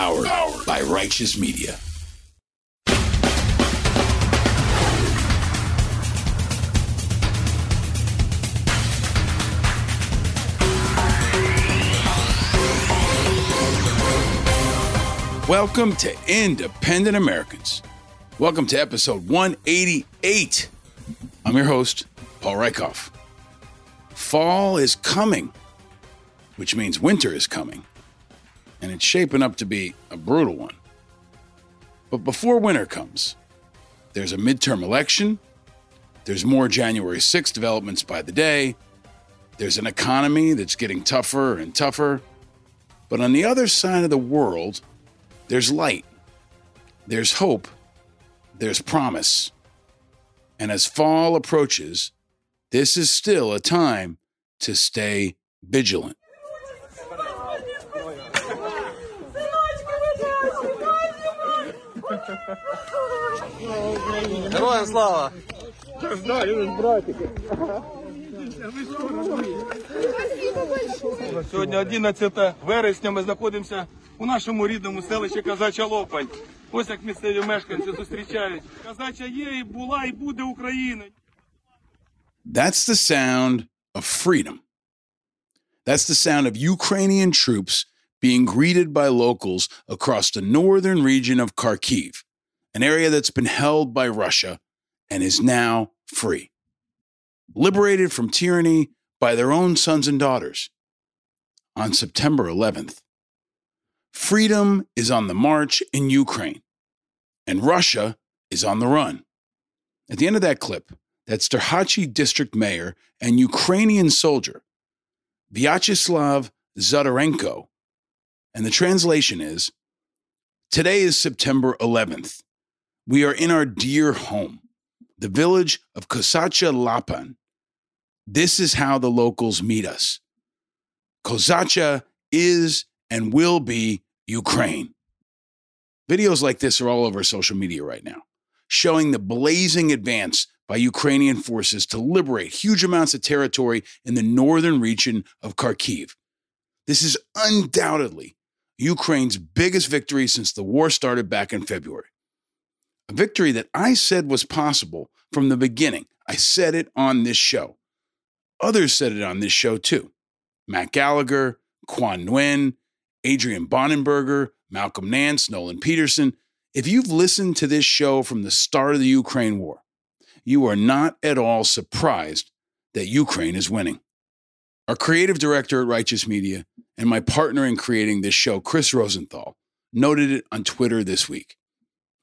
Powered by Righteous Media. Welcome to Independent Americans. Welcome to episode 188. I'm your host, Paul Rieckhoff. Fall is coming, which means winter is coming, and it's shaping up to be a brutal one. But before winter comes, there's a midterm election, there's more January 6th developments by the day, there's an economy that's getting tougher and tougher. But on the other side of the world, there's light, there's hope, there's promise. And as fall approaches, this is still a time to stay vigilant. Героям слава! Сьогодні 11 вересня ми знаходимося у нашому рідному селищі Казача Лопань. Ось як місцеві мешканці зустрічають. Казача є, і була, і буде Україна. That's the sound of freedom. That's the sound of Ukrainian troops being greeted by locals across the northern region of Kharkiv, an area that's been held by Russia and is now free. Liberated from tyranny by their own sons and daughters. On September 11th, freedom is on the march in Ukraine, and Russia is on the run. At the end of that clip, that's Derhachi district mayor and Ukrainian soldier, Vyacheslav Zadorenko. And the translation is Today is September 11th. We are in our dear home, the village of Kozacha Lopan. This is how the locals meet us. Kozacha is and will be Ukraine. Videos like this are all over social media right now, showing the blazing advance by Ukrainian forces to liberate huge amounts of territory in the northern region of Kharkiv. This is undoubtedly Ukraine's biggest victory since the war started back in February. A victory that I said was possible from the beginning. I said it on this show. Others said it on this show too. Matt Gallagher, Quan Nguyen, Adrian Bonenberger, Malcolm Nance, Nolan Peterson. If you've listened to this show from the start of the Ukraine war, you are not at all surprised that Ukraine is winning. Our creative director at Righteous Media and my partner in creating this show, Chris Rosenthal, noted it on Twitter this week.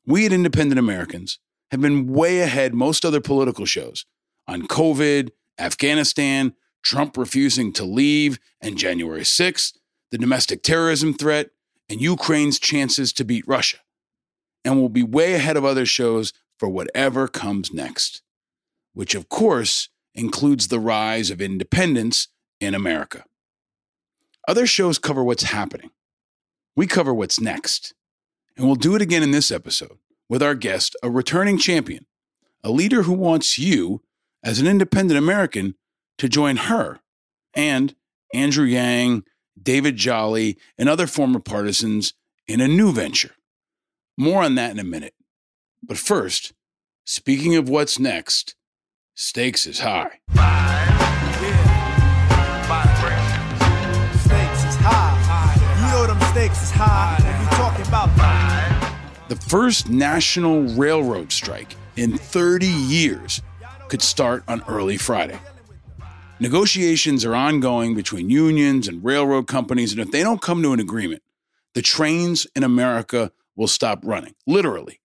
We at Independent Americans have been way ahead most other political shows on COVID, Afghanistan, Trump refusing to leave, and January 6th, the domestic terrorism threat, and Ukraine's chances to beat Russia. And we'll be way ahead of other shows for whatever comes next, which of course includes the rise of independence in America. Other shows cover what's happening. We cover what's next. And we'll do it again in this episode with our guest, a returning champion, a leader who wants you, as an independent American, to join her and Andrew Yang, David Jolly, and other former partisans in a new venture. More on that in a minute. But first, speaking of what's next, stakes is high. Stakes is high. When talking about The first national railroad strike in 30 years could start on early Friday. Negotiations are ongoing between unions and railroad companies, and if they don't come to an agreement, the trains in America will stop running, literally.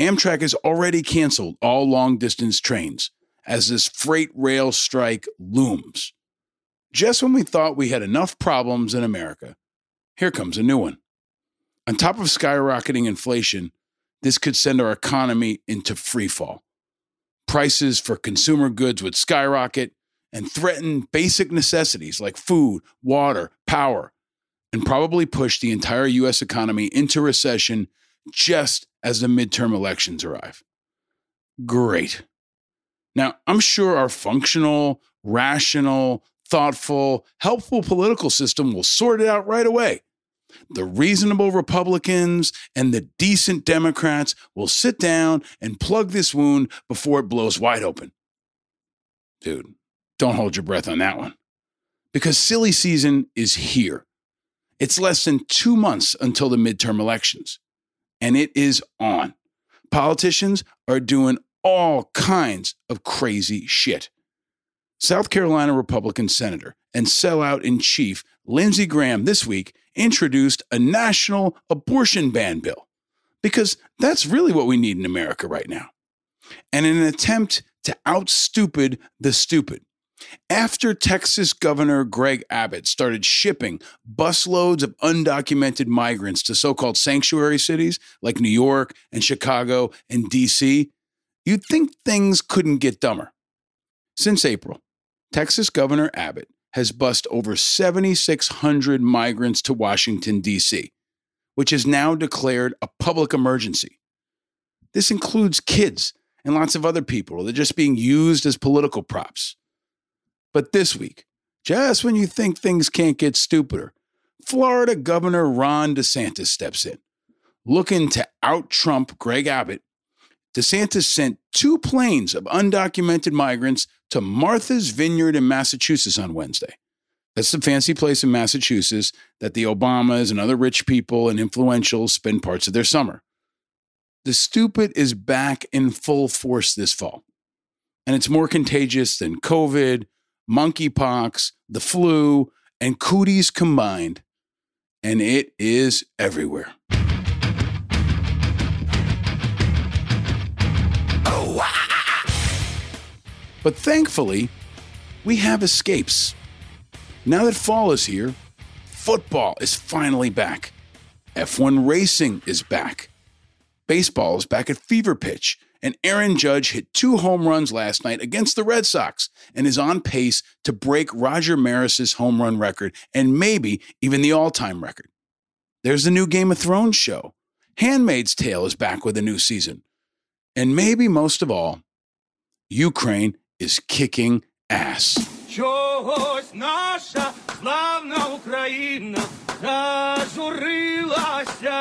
Amtrak has already canceled all long distance trains as this freight rail strike looms. Just when we thought we had enough problems in America, here comes a new one. On top of skyrocketing inflation, this could send our economy into freefall. Prices for consumer goods would skyrocket and threaten basic necessities like food, water, power, and probably push the entire US economy into recession just as the midterm elections arrive. Great. Now, I'm sure our functional, rational, thoughtful, helpful political system will sort it out right away. the reasonable Republicans and the decent Democrats will sit down and plug this wound before it blows wide open. Dude, don't hold your breath on that one. Because silly season is here. It's less than two months until the midterm elections, and it is on. Politicians are doing all kinds of crazy shit. South Carolina Republican Senator and sellout in chief Lindsey Graham this week introduced a national abortion ban bill because that's really what we need in America right now. And in an attempt to outstupid the stupid, after Texas Governor Greg Abbott started shipping busloads of undocumented migrants to so called sanctuary cities like New York and Chicago and DC, you'd think things couldn't get dumber. Since April, Texas Governor Abbott has bussed over 7,600 migrants to Washington, D.C., which is now declared a public emergency. This includes kids and lots of other people that are just being used as political props. But this week, just when you think things can't get stupider, Florida Governor Ron DeSantis steps in. Looking to out Trump Greg Abbott, DeSantis sent two planes of undocumented migrants to Martha's Vineyard in Massachusetts on Wednesday. That's the fancy place in Massachusetts that the Obamas and other rich people and influentials spend parts of their summer. The stupid is back in full force this fall, and it's more contagious than COVID, monkeypox, the flu, and cooties combined, and it is everywhere. But thankfully, we have escapes. Now that fall is here, football is finally back. F1 racing is back. Baseball is back at fever pitch, and Aaron Judge hit two home runs last night against the Red Sox and is on pace to break Roger Maris's home run record and maybe even the all-time record. There's the new Game of Thrones show. Handmaid's Tale is back with a new season. And maybe most of all, Ukraine is kicking ass. Чогось наша славна Україна зажурилася,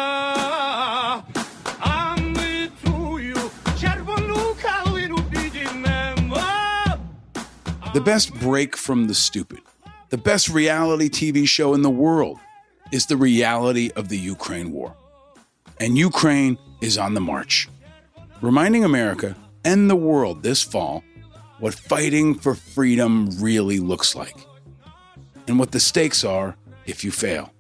а ми тую червону калину підіймемо. The best break from the stupid, the best reality TV show in the world is the reality of the Ukraine war. And Ukraine is on the march, reminding America and the world this fall what fighting for freedom really looks like and what the stakes are if you fail.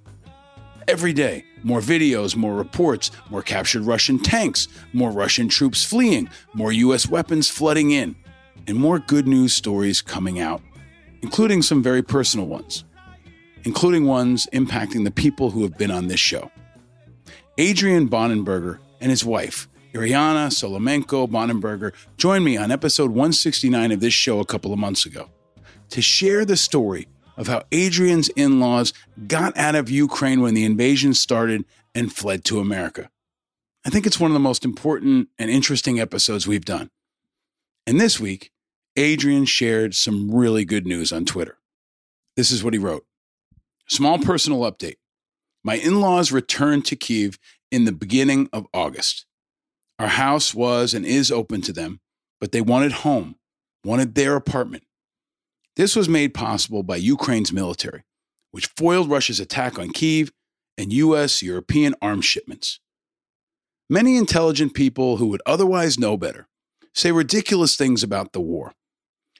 Every day, more videos, more reports, more captured Russian tanks, more Russian troops fleeing, more US weapons flooding in, and more good news stories coming out, including some very personal ones, including ones impacting the people who have been on this show. Adrian Bonenberger and his wife, Iriana Solomenko Bonenberger joined me on episode 169 of this show a couple of months ago to share the story of how Adrian's in laws got out of Ukraine when the invasion started and fled to America. I think it's one of the most important and interesting episodes we've done. And this week, Adrian shared some really good news on Twitter. This is what he wrote Small personal update. My in laws returned to Kiev in the beginning of August. Our house was and is open to them, but they wanted home, wanted their apartment. This was made possible by Ukraine's military, which foiled Russia's attack on Kiev and US European arms shipments. Many intelligent people who would otherwise know better say ridiculous things about the war.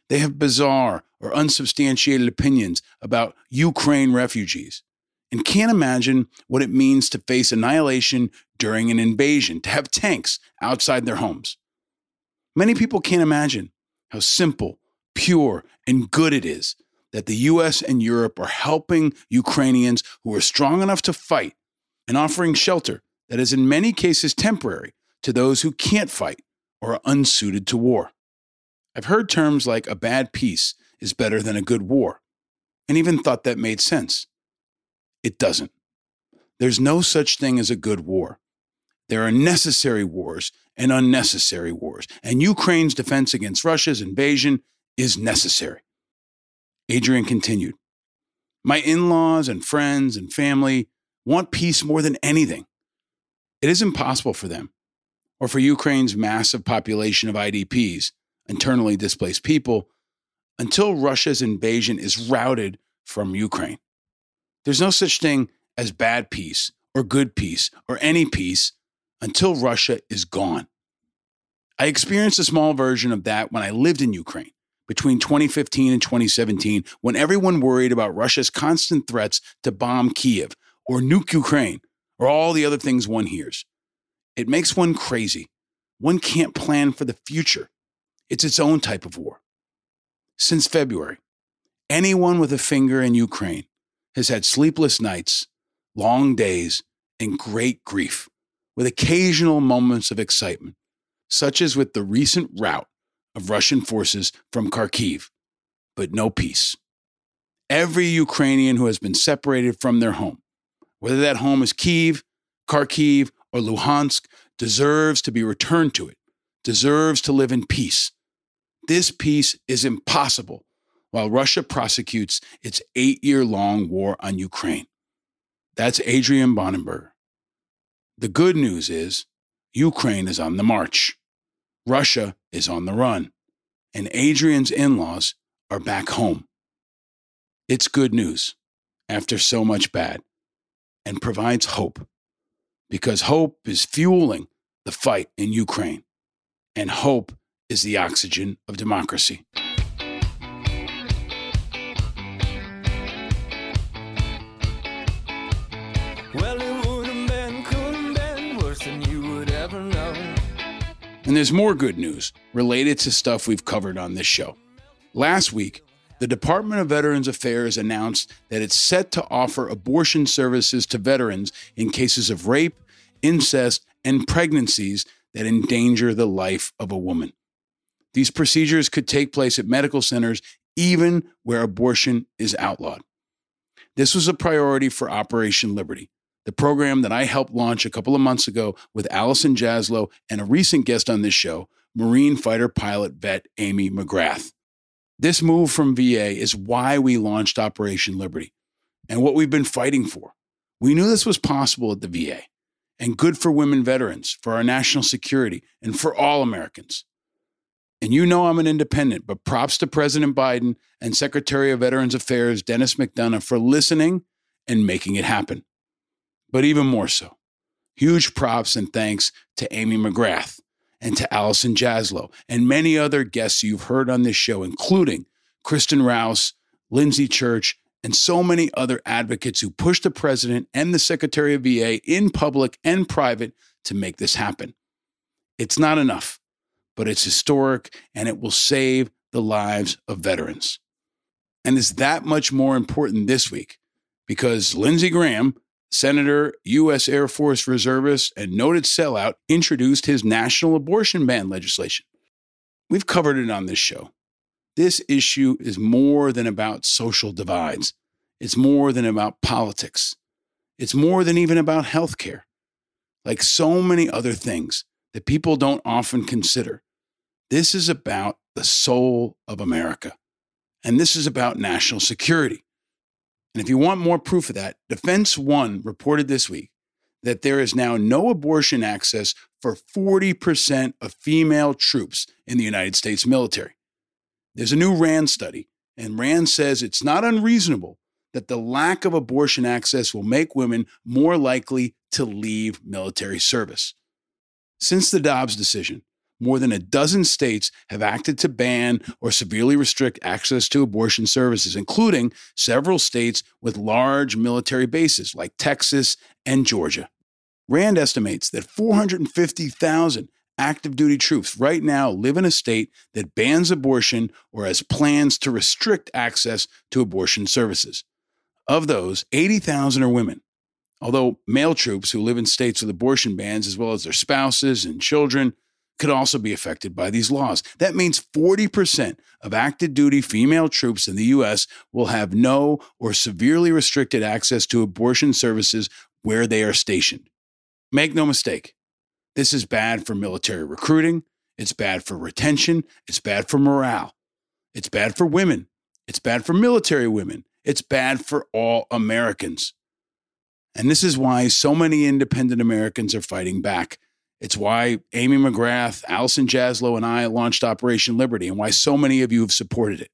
They have bizarre or unsubstantiated opinions about Ukraine refugees and can't imagine what it means to face annihilation during an invasion, to have tanks outside their homes. Many people can't imagine how simple, pure, and good it is that the US and Europe are helping Ukrainians who are strong enough to fight and offering shelter that is in many cases temporary to those who can't fight or are unsuited to war. I've heard terms like a bad peace is better than a good war, and even thought that made sense. It doesn't. There's no such thing as a good war. There are necessary wars and unnecessary wars, and Ukraine's defense against Russia's invasion is necessary. Adrian continued My in laws and friends and family want peace more than anything. It is impossible for them, or for Ukraine's massive population of IDPs, internally displaced people, until Russia's invasion is routed from Ukraine. There's no such thing as bad peace or good peace or any peace until Russia is gone. I experienced a small version of that when I lived in Ukraine between 2015 and 2017 when everyone worried about Russia's constant threats to bomb Kiev or nuke Ukraine or all the other things one hears. It makes one crazy. One can't plan for the future. It's its own type of war. Since February, anyone with a finger in Ukraine has had sleepless nights, long days, and great grief, with occasional moments of excitement, such as with the recent rout of Russian forces from Kharkiv, but no peace. Every Ukrainian who has been separated from their home, whether that home is Kiev, Kharkiv, or Luhansk, deserves to be returned to it, deserves to live in peace. This peace is impossible while Russia prosecutes its eight year long war on Ukraine. That's Adrian Bonenberger. The good news is Ukraine is on the march. Russia is on the run, and Adrian's in laws are back home. It's good news after so much bad and provides hope because hope is fueling the fight in Ukraine, and hope is the oxygen of democracy. And there's more good news related to stuff we've covered on this show. Last week, the Department of Veterans Affairs announced that it's set to offer abortion services to veterans in cases of rape, incest, and pregnancies that endanger the life of a woman. These procedures could take place at medical centers even where abortion is outlawed. This was a priority for Operation Liberty, the program that I helped launch a couple of months ago with Allison Jaslow and a recent guest on this show, Marine fighter pilot vet Amy McGrath. This move from VA is why we launched Operation Liberty and what we've been fighting for. We knew this was possible at the VA and good for women veterans, for our national security, and for all Americans. And you know I'm an independent, but props to President Biden and Secretary of Veterans Affairs Dennis McDonough for listening and making it happen. But even more so, huge props and thanks to Amy McGrath and to Allison Jaslow and many other guests you've heard on this show, including Kristen Rouse, Lindsay Church, and so many other advocates who pushed the president and the Secretary of VA in public and private to make this happen. It's not enough, but it's historic and it will save the lives of veterans. And it's that much more important this week because Lindsey Graham, Senator, U.S. Air Force reservist, and noted sellout, introduced his national abortion ban legislation. We've covered it on this show. This issue is more than about social divides. It's more than about politics. It's more than even about healthcare. Like so many other things that people don't often consider, this is about the soul of America. And this is about national security. And if you want more proof of that, Defense One reported this week that there is now no abortion access for 40% of female troops in the United States military. There's a new RAND study, and RAND says it's not unreasonable that the lack of abortion access will make women more likely to leave military service. Since the Dobbs decision, more than a dozen states have acted to ban or severely restrict access to abortion services, including several states with large military bases like Texas and Georgia. RAND estimates that 450,000 active duty troops right now live in a state that bans abortion or has plans to restrict access to abortion services. Of those, 80,000 are women. Although male troops who live in states with abortion bans, as well as their spouses and children, could also be affected by these laws. That means 40% of active duty female troops in the U.S. will have no or severely restricted access to abortion services where they are stationed. Make no mistake, this is bad for military recruiting, it's bad for retention, it's bad for morale, it's bad for women, it's bad for military women, it's bad for all Americans. And this is why so many independent Americans are fighting back. It's why Amy McGrath, Allison Jaslow, and I launched Operation Liberty, and why so many of you have supported it.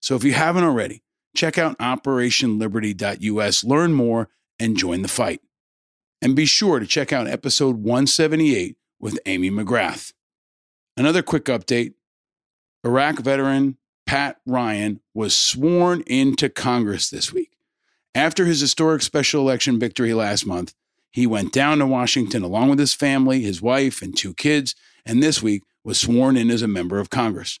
So if you haven't already, check out operationliberty.us, learn more, and join the fight. And be sure to check out episode 178 with Amy McGrath. Another quick update Iraq veteran Pat Ryan was sworn into Congress this week. After his historic special election victory last month, he went down to Washington along with his family, his wife, and two kids, and this week was sworn in as a member of Congress.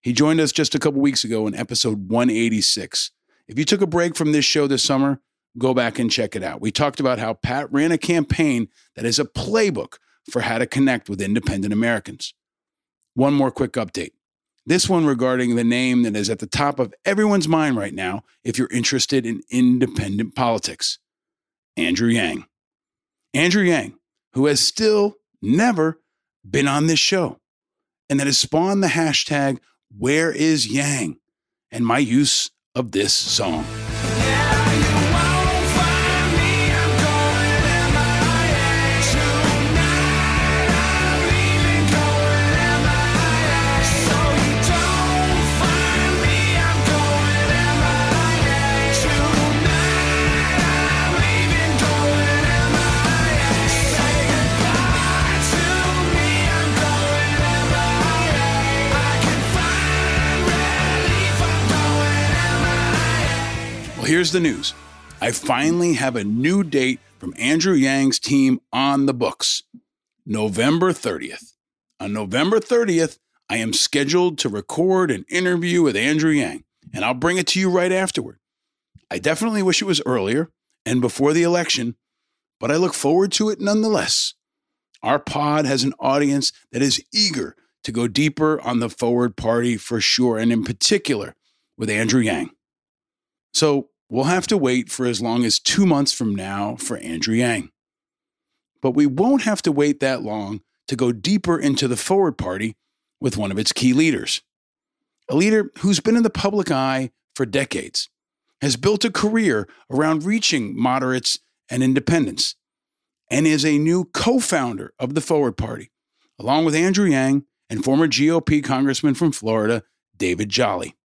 He joined us just a couple weeks ago in episode 186. If you took a break from this show this summer, go back and check it out. We talked about how Pat ran a campaign that is a playbook for how to connect with independent Americans. One more quick update. This one regarding the name that is at the top of everyone's mind right now if you're interested in independent politics Andrew Yang. Andrew Yang, who has still never been on this show, and that has spawned the hashtag Where is Yang? and my use of this song. Here's the news. I finally have a new date from Andrew Yang's team on the books November 30th. On November 30th, I am scheduled to record an interview with Andrew Yang, and I'll bring it to you right afterward. I definitely wish it was earlier and before the election, but I look forward to it nonetheless. Our pod has an audience that is eager to go deeper on the forward party for sure, and in particular with Andrew Yang. So we'll have to wait for as long as two months from now for Andrew Yang. But we won't have to wait that long to go deeper into the forward party with one of its key leaders. A leader who's been in the public eye for decades, has built a career around reaching moderates and independents, and is a new co founder of the Forward Party, along with Andrew Yang and former GOP Congressman from Florida, David Jolly.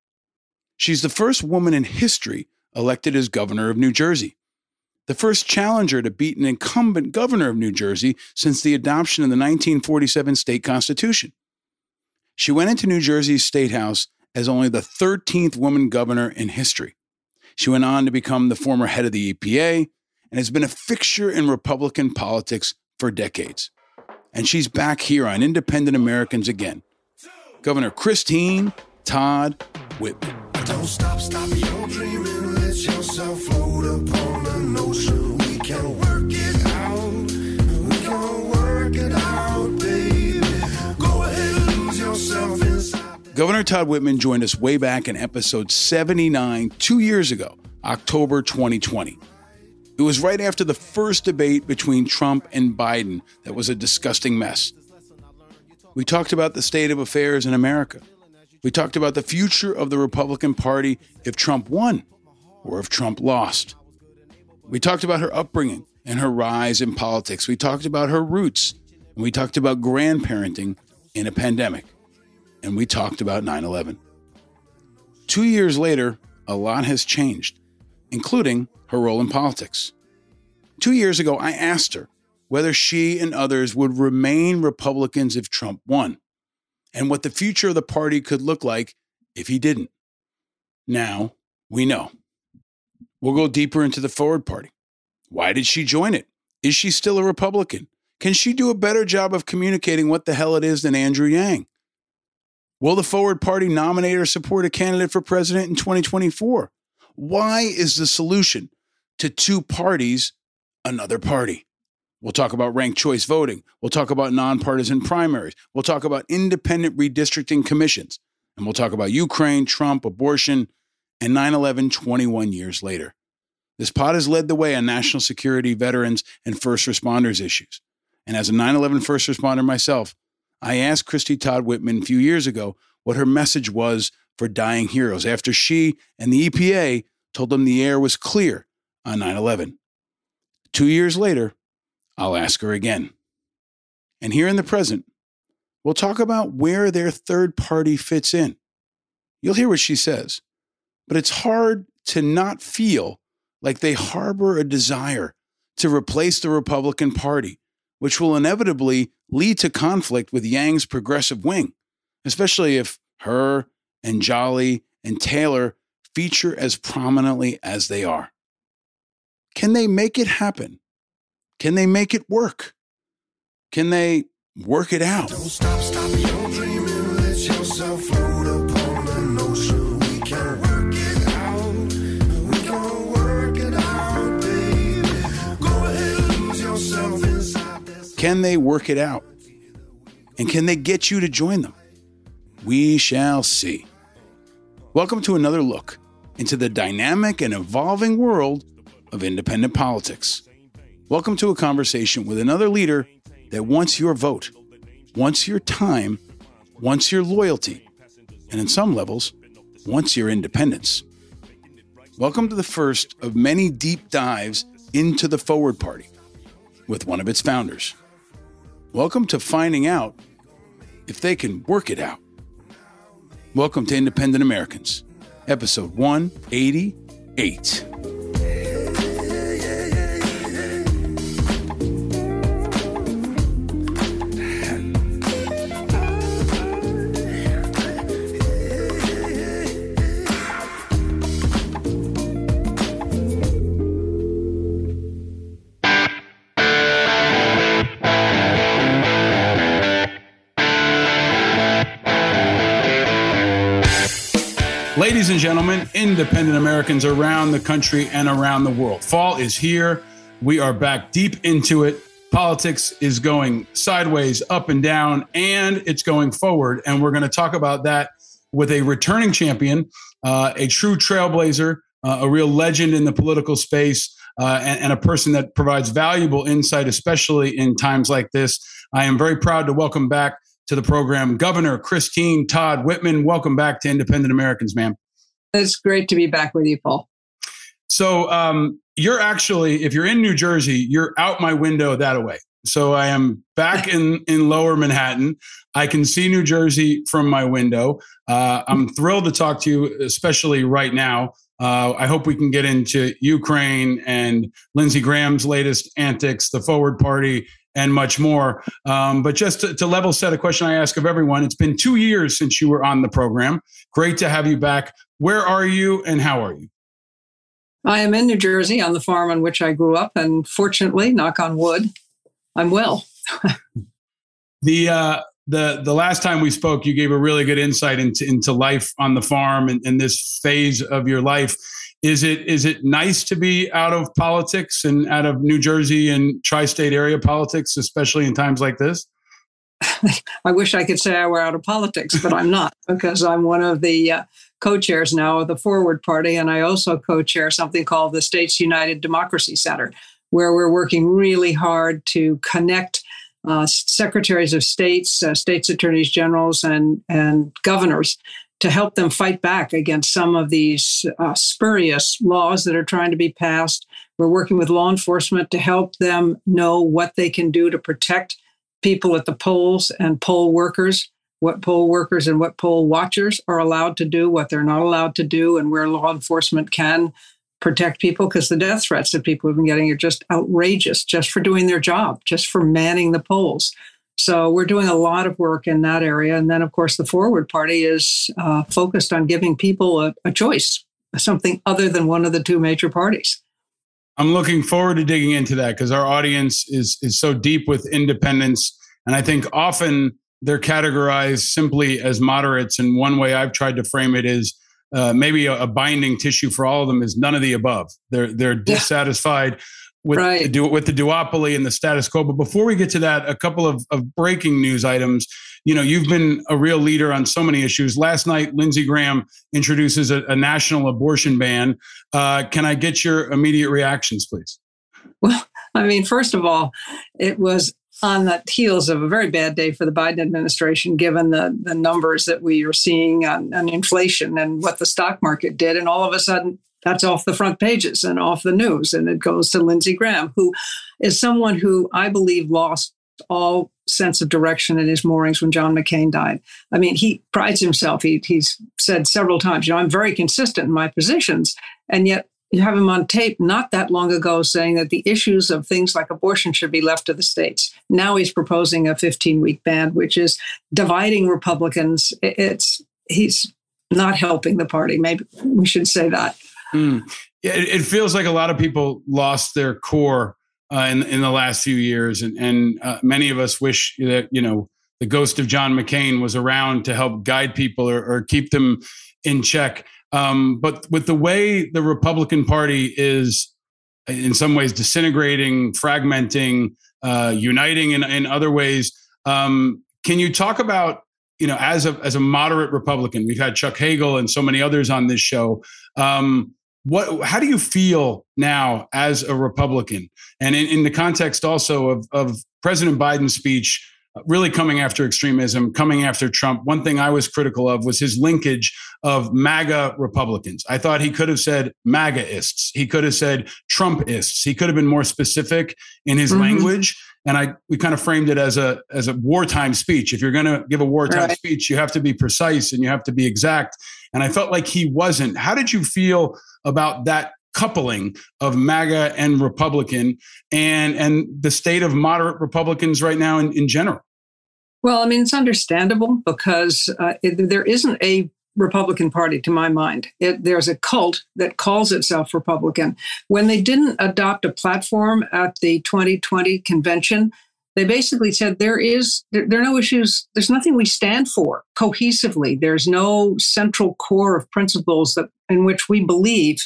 She's the first woman in history elected as governor of New Jersey, the first challenger to beat an incumbent governor of New Jersey since the adoption of the 1947 state constitution. She went into New Jersey's state house as only the 13th woman governor in history. She went on to become the former head of the EPA and has been a fixture in Republican politics for decades. And she's back here on Independent Americans again. Governor Christine Todd Whitman. Don't stop, stop your dreaming. Let yourself float upon. We can work it out. We can work it out, baby. Go ahead and lose yourself inside. Governor Todd Whitman joined us way back in episode 79, two years ago, October 2020. It was right after the first debate between Trump and Biden that was a disgusting mess. We talked about the state of affairs in America. We talked about the future of the Republican Party if Trump won or if Trump lost. We talked about her upbringing and her rise in politics. We talked about her roots. And we talked about grandparenting in a pandemic. And we talked about 9 11. Two years later, a lot has changed, including her role in politics. Two years ago, I asked her whether she and others would remain Republicans if Trump won and what the future of the party could look like if he didn't. Now we know. We'll go deeper into the Forward Party. Why did she join it? Is she still a Republican? Can she do a better job of communicating what the hell it is than Andrew Yang? Will the Forward Party nominate or support a candidate for president in 2024? Why is the solution to two parties another party? We'll talk about ranked choice voting. We'll talk about nonpartisan primaries. We'll talk about independent redistricting commissions. And we'll talk about Ukraine, Trump, abortion, and 9 11 21 years later. This pod has led the way on national security, veterans, and first responders issues. And as a 9 11 first responder myself, I asked Christie Todd Whitman a few years ago what her message was for dying heroes after she and the EPA told them the air was clear on 9 11. Two years later, I'll ask her again. And here in the present, we'll talk about where their third party fits in. You'll hear what she says, but it's hard to not feel like they harbor a desire to replace the Republican Party, which will inevitably lead to conflict with Yang's progressive wing, especially if her and Jolly and Taylor feature as prominently as they are. Can they make it happen? Can they make it work? Can they work it out? Don't stop, stop Can they work it out? And can they get you to join them? We shall see. Welcome to another look into the dynamic and evolving world of independent politics. Welcome to a conversation with another leader that wants your vote, wants your time, wants your loyalty, and in some levels, wants your independence. Welcome to the first of many deep dives into the Forward Party with one of its founders. Welcome to finding out if they can work it out. Welcome to Independent Americans, episode 188. Gentlemen, independent Americans around the country and around the world, fall is here. We are back deep into it. Politics is going sideways, up and down, and it's going forward. And we're going to talk about that with a returning champion, uh, a true trailblazer, uh, a real legend in the political space, uh, and, and a person that provides valuable insight, especially in times like this. I am very proud to welcome back to the program Governor Christine Todd Whitman. Welcome back to Independent Americans, ma'am. It's great to be back with you, Paul. So um, you're actually, if you're in New Jersey, you're out my window that away. So I am back in in Lower Manhattan. I can see New Jersey from my window. Uh, I'm thrilled to talk to you, especially right now. Uh, I hope we can get into Ukraine and Lindsey Graham's latest antics, the Forward Party, and much more. Um, but just to, to level set a question I ask of everyone, it's been two years since you were on the program. Great to have you back. Where are you and how are you? I am in New Jersey on the farm on which I grew up, and fortunately, knock on wood, I'm well. The uh, the the last time we spoke, you gave a really good insight into into life on the farm and, and this phase of your life. Is it is it nice to be out of politics and out of New Jersey and tri-state area politics, especially in times like this? I wish I could say I were out of politics, but I'm not because I'm one of the uh, co chairs now of the Forward Party. And I also co chair something called the States United Democracy Center, where we're working really hard to connect uh, secretaries of states, uh, states attorneys generals, and, and governors to help them fight back against some of these uh, spurious laws that are trying to be passed. We're working with law enforcement to help them know what they can do to protect people at the polls and poll workers, what poll workers and what poll watchers are allowed to do, what they're not allowed to do, and where law enforcement can protect people because the death threats that people have been getting are just outrageous just for doing their job, just for manning the polls. So we're doing a lot of work in that area. And then, of course, the Forward Party is uh, focused on giving people a, a choice, something other than one of the two major parties. I'm looking forward to digging into that because our audience is is so deep with independence, and I think often they're categorized simply as moderates. And one way I've tried to frame it is uh, maybe a, a, binding tissue for all of them is none of the above. They're they're dissatisfied with Right. the, with the duopoly and the status quo. But before we get to that, a couple of, of breaking news items. You know, you've been a real leader on so many issues. Last night, Lindsey Graham introduces a, a national abortion ban. Uh, can I get your immediate reactions, please? Well, I mean, first of all, it was on the heels of a very bad day for the Biden administration, given the, the numbers that we are seeing on, on inflation and what the stock market did. And all of a sudden, that's off the front pages and off the news. And it goes to Lindsey Graham, who is someone who I believe lost all sense of direction in his moorings when John McCain died. I mean, he prides himself. He, he's said several times, you know, I'm very consistent in my positions. And yet you have him on tape not that long ago saying that the issues of things like abortion should be left to the states. Now he's proposing a 15 week ban, which is dividing Republicans. It's he's not helping the party. Maybe we should say that. Mm. It, it, feels like a lot of people lost their core uh, in in the last few years, and and uh, many of us wish that you know the ghost of John McCain was around to help guide people or, or keep them in check. Um, but with the way the Republican Party is in some ways disintegrating, fragmenting, uh, uniting in, in other ways, um, can you talk about you know as a as a moderate Republican? We've had Chuck Hagel and so many others on this show. Um, what how do you feel now as a republican? And in, in the context also of, of president biden's speech really coming after extremism coming after trump one thing i was critical of was his linkage of maga republicans. I thought he could have said magaists. He could have said trumpists. He could have been more specific in his mm-hmm. language. And i we kind of framed it as a as a wartime speech. If you're going to give a wartime right. speech you have to be precise and you have to be exact. And i felt like he wasn't. How did you feel about that coupling of MAGA and Republican and and the state of moderate Republicans right now in, in general? Well, I mean, it's understandable because uh, it, there isn't a Republican Party to my mind. It, there's a cult that calls itself Republican. When they didn't adopt a platform at the 2020 convention, they basically said there is there, there, are no issues there's nothing we stand for cohesively. There's no central core of principles that in which we believe.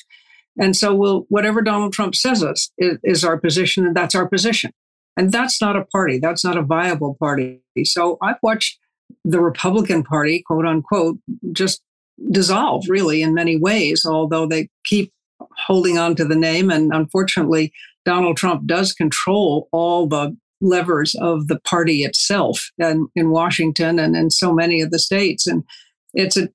And so we'll whatever donald trump says us is, is our position and that's our position. And that's not a party that's not a viable party. So i've watched the republican party quote unquote just dissolve really in many ways although they keep holding on to the name. And unfortunately donald trump does control all the levers of the party itself and in Washington and in so many of the states. And it's a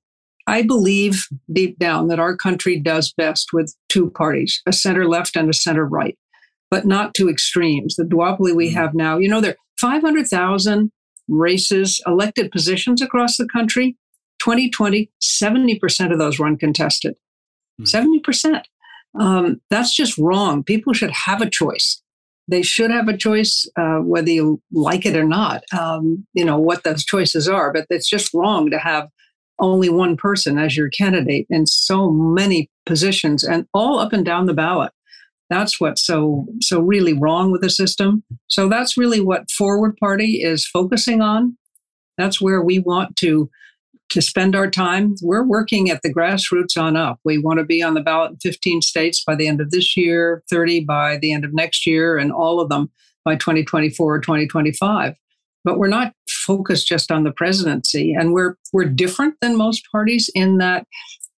I believe deep down that our country does best with two parties, a center left and a center right, but not two extremes. The duopoly we mm-hmm. have now, you know, there are 500,000 races, elected positions across the country. 2020, 70% of those were uncontested. 70%. Mm-hmm. Um, that's just wrong. People should have a choice they should have a choice, uh, whether you like it or not. Um, you know what those choices are, but it's just wrong to have only one person as your candidate in so many positions and all up and down the ballot. That's what's so so really wrong with the system. So that's really what Forward Party is focusing on. That's where we want to to spend our time. We're working at the grassroots on up. We want to be on the ballot in 15 states by the end of this year, 30 by the end of next year, and all of them by 2024 or 2025. But we're not focused just on the presidency. And we're we're different than most parties in that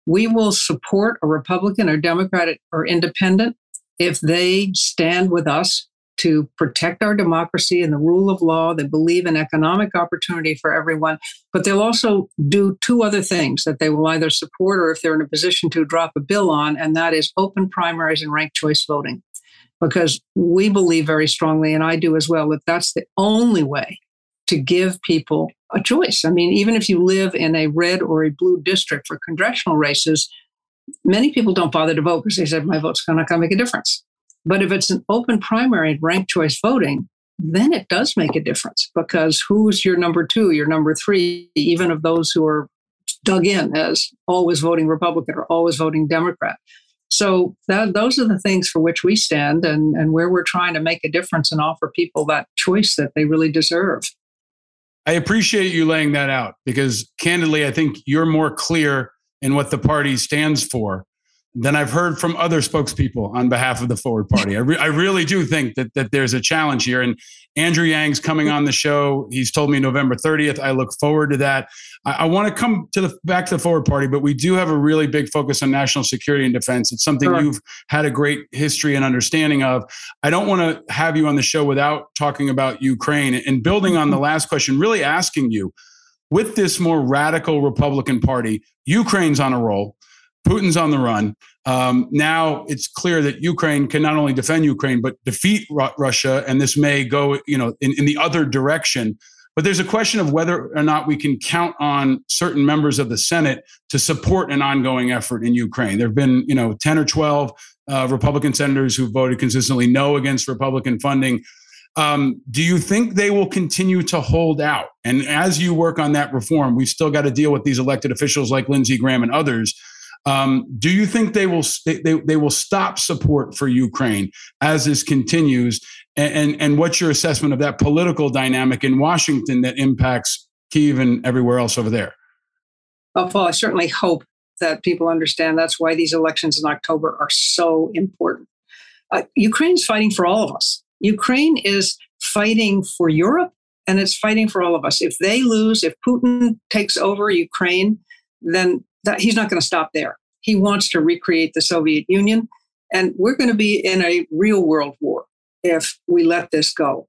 we will support a Republican or Democrat or independent if they stand with us to protect our democracy and the rule of law. They believe in economic opportunity for everyone, but they'll also do two other things that they will either support or if they're in a position to drop a bill on, and that is open primaries and ranked choice voting. Because we believe very strongly, and I do as well, that that's the only way to give people a choice. I mean, even if you live in a red or a blue district for congressional races, many people don't bother to vote because they said my vote's not going to make a difference. But if it's an open primary and ranked choice voting, then it does make a difference because who's your number two, your number three, even of those who are dug in as always voting Republican or always voting Democrat. So that, those are the things for which we stand and, and where we're trying to make a difference and offer people that choice that they really deserve. I appreciate you laying that out because candidly, I think you're more clear in what the party stands for than I've heard from other spokespeople on behalf of the Forward Party. I, re- I really do think that that there's a challenge here. And Andrew Yang's coming on the show. He's told me November 30th. I look forward to that. I, I want to come to the back to the Forward Party, but we do have a really big focus on national security and defense. It's something sure. you've had a great history and understanding of. I don't want to have you on the show without talking about Ukraine and building on the mm-hmm. last question, really asking you with this more radical Republican Party, Ukraine's on a roll Putin's on the run. Um, now it's clear that Ukraine can not only defend Ukraine but defeat Ru- Russia, and this may go, you know, in, in the other direction. But there's a question of whether or not we can count on certain members of the Senate to support an ongoing effort in Ukraine. There have been, you know, 10 or 12 uh, Republican senators who voted consistently no against Republican funding. Um, do you think they will continue to hold out? And as you work on that reform, we've still got to deal with these elected officials like Lindsey Graham and others. Um, do you think they will they, they, will stop support for Ukraine as this continues? And, and and what's your assessment of that political dynamic in Washington that impacts Kiev and everywhere else over there? Well, Paul, I certainly hope that people understand that's why these elections in October are so important. Uh, Ukraine's fighting for all of us. Ukraine is fighting for Europe and it's fighting for all of us. If they lose, if Putin takes over Ukraine, then that, he's not going to stop there. He wants to recreate the Soviet Union. And we're going to be in a real world war if we let this go.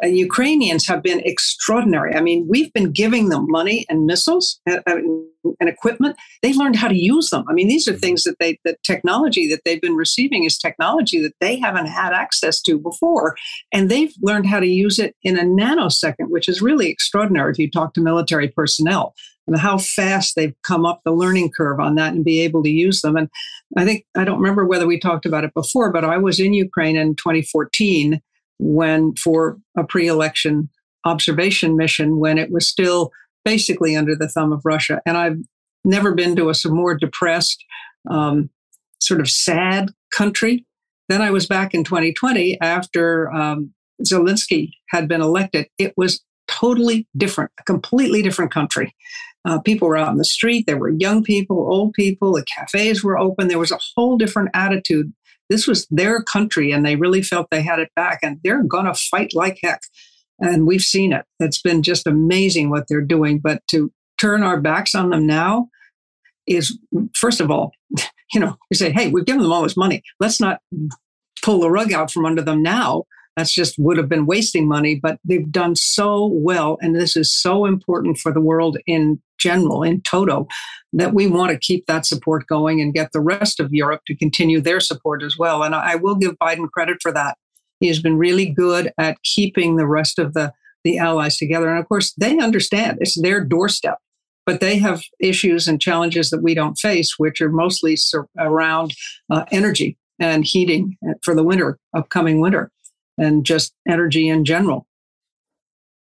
And Ukrainians have been extraordinary. I mean, we've been giving them money and missiles and, and, equipment. They've learned how to use them. I mean, these are mm-hmm. things that they, the technology that they've been receiving is technology that they haven't had access to before. And they've learned how to use it in a nanosecond, which is really extraordinary if you talk to military personnel and how fast they've come up the learning curve on that and be able to use them. And I think, I don't remember whether we talked about it before, but I was in Ukraine in 2014 when for a pre-election observation mission when it was still basically under the thumb of Russia. And I've never been to a more depressed, um, sort of sad country. Then I was back in 2020 after um, Zelensky had been elected. It was totally different, a completely different country. Uh, people were out in the street. There were young people, old people. The cafes were open. There was a whole different attitude this was their country and they really felt they had it back and they're going to fight like heck. And we've seen it. It's been just amazing what they're doing. But to turn our backs on them now is, first of all, you know, you say, hey, we've given them all this money. Let's not pull the rug out from under them now. That's just would have been wasting money, but they've done so well. And this is so important for the world in general, in toto, that we want to keep that support going and get the rest of Europe to continue their support as well. And I will give Biden credit for that. He has been really good at keeping the rest of the, the allies together. And of course, they understand it's their doorstep, but they have issues and challenges that we don't face, which are mostly sur- around uh, energy and heating for the winter, upcoming winter, and just energy in general.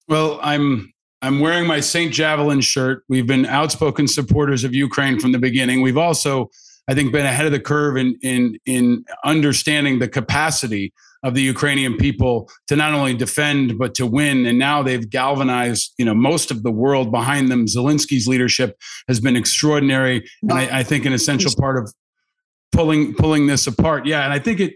Well, I'm I'm wearing my St. Javelin shirt. We've been outspoken supporters of Ukraine from the beginning. We've also, I think, been ahead of the curve in in in understanding the capacity of the Ukrainian people to not only defend but to win. And now they've galvanized, you know, most of the world behind them. Zelensky's leadership has been extraordinary, and I, I think an essential part of pulling pulling this apart. Yeah, and I think it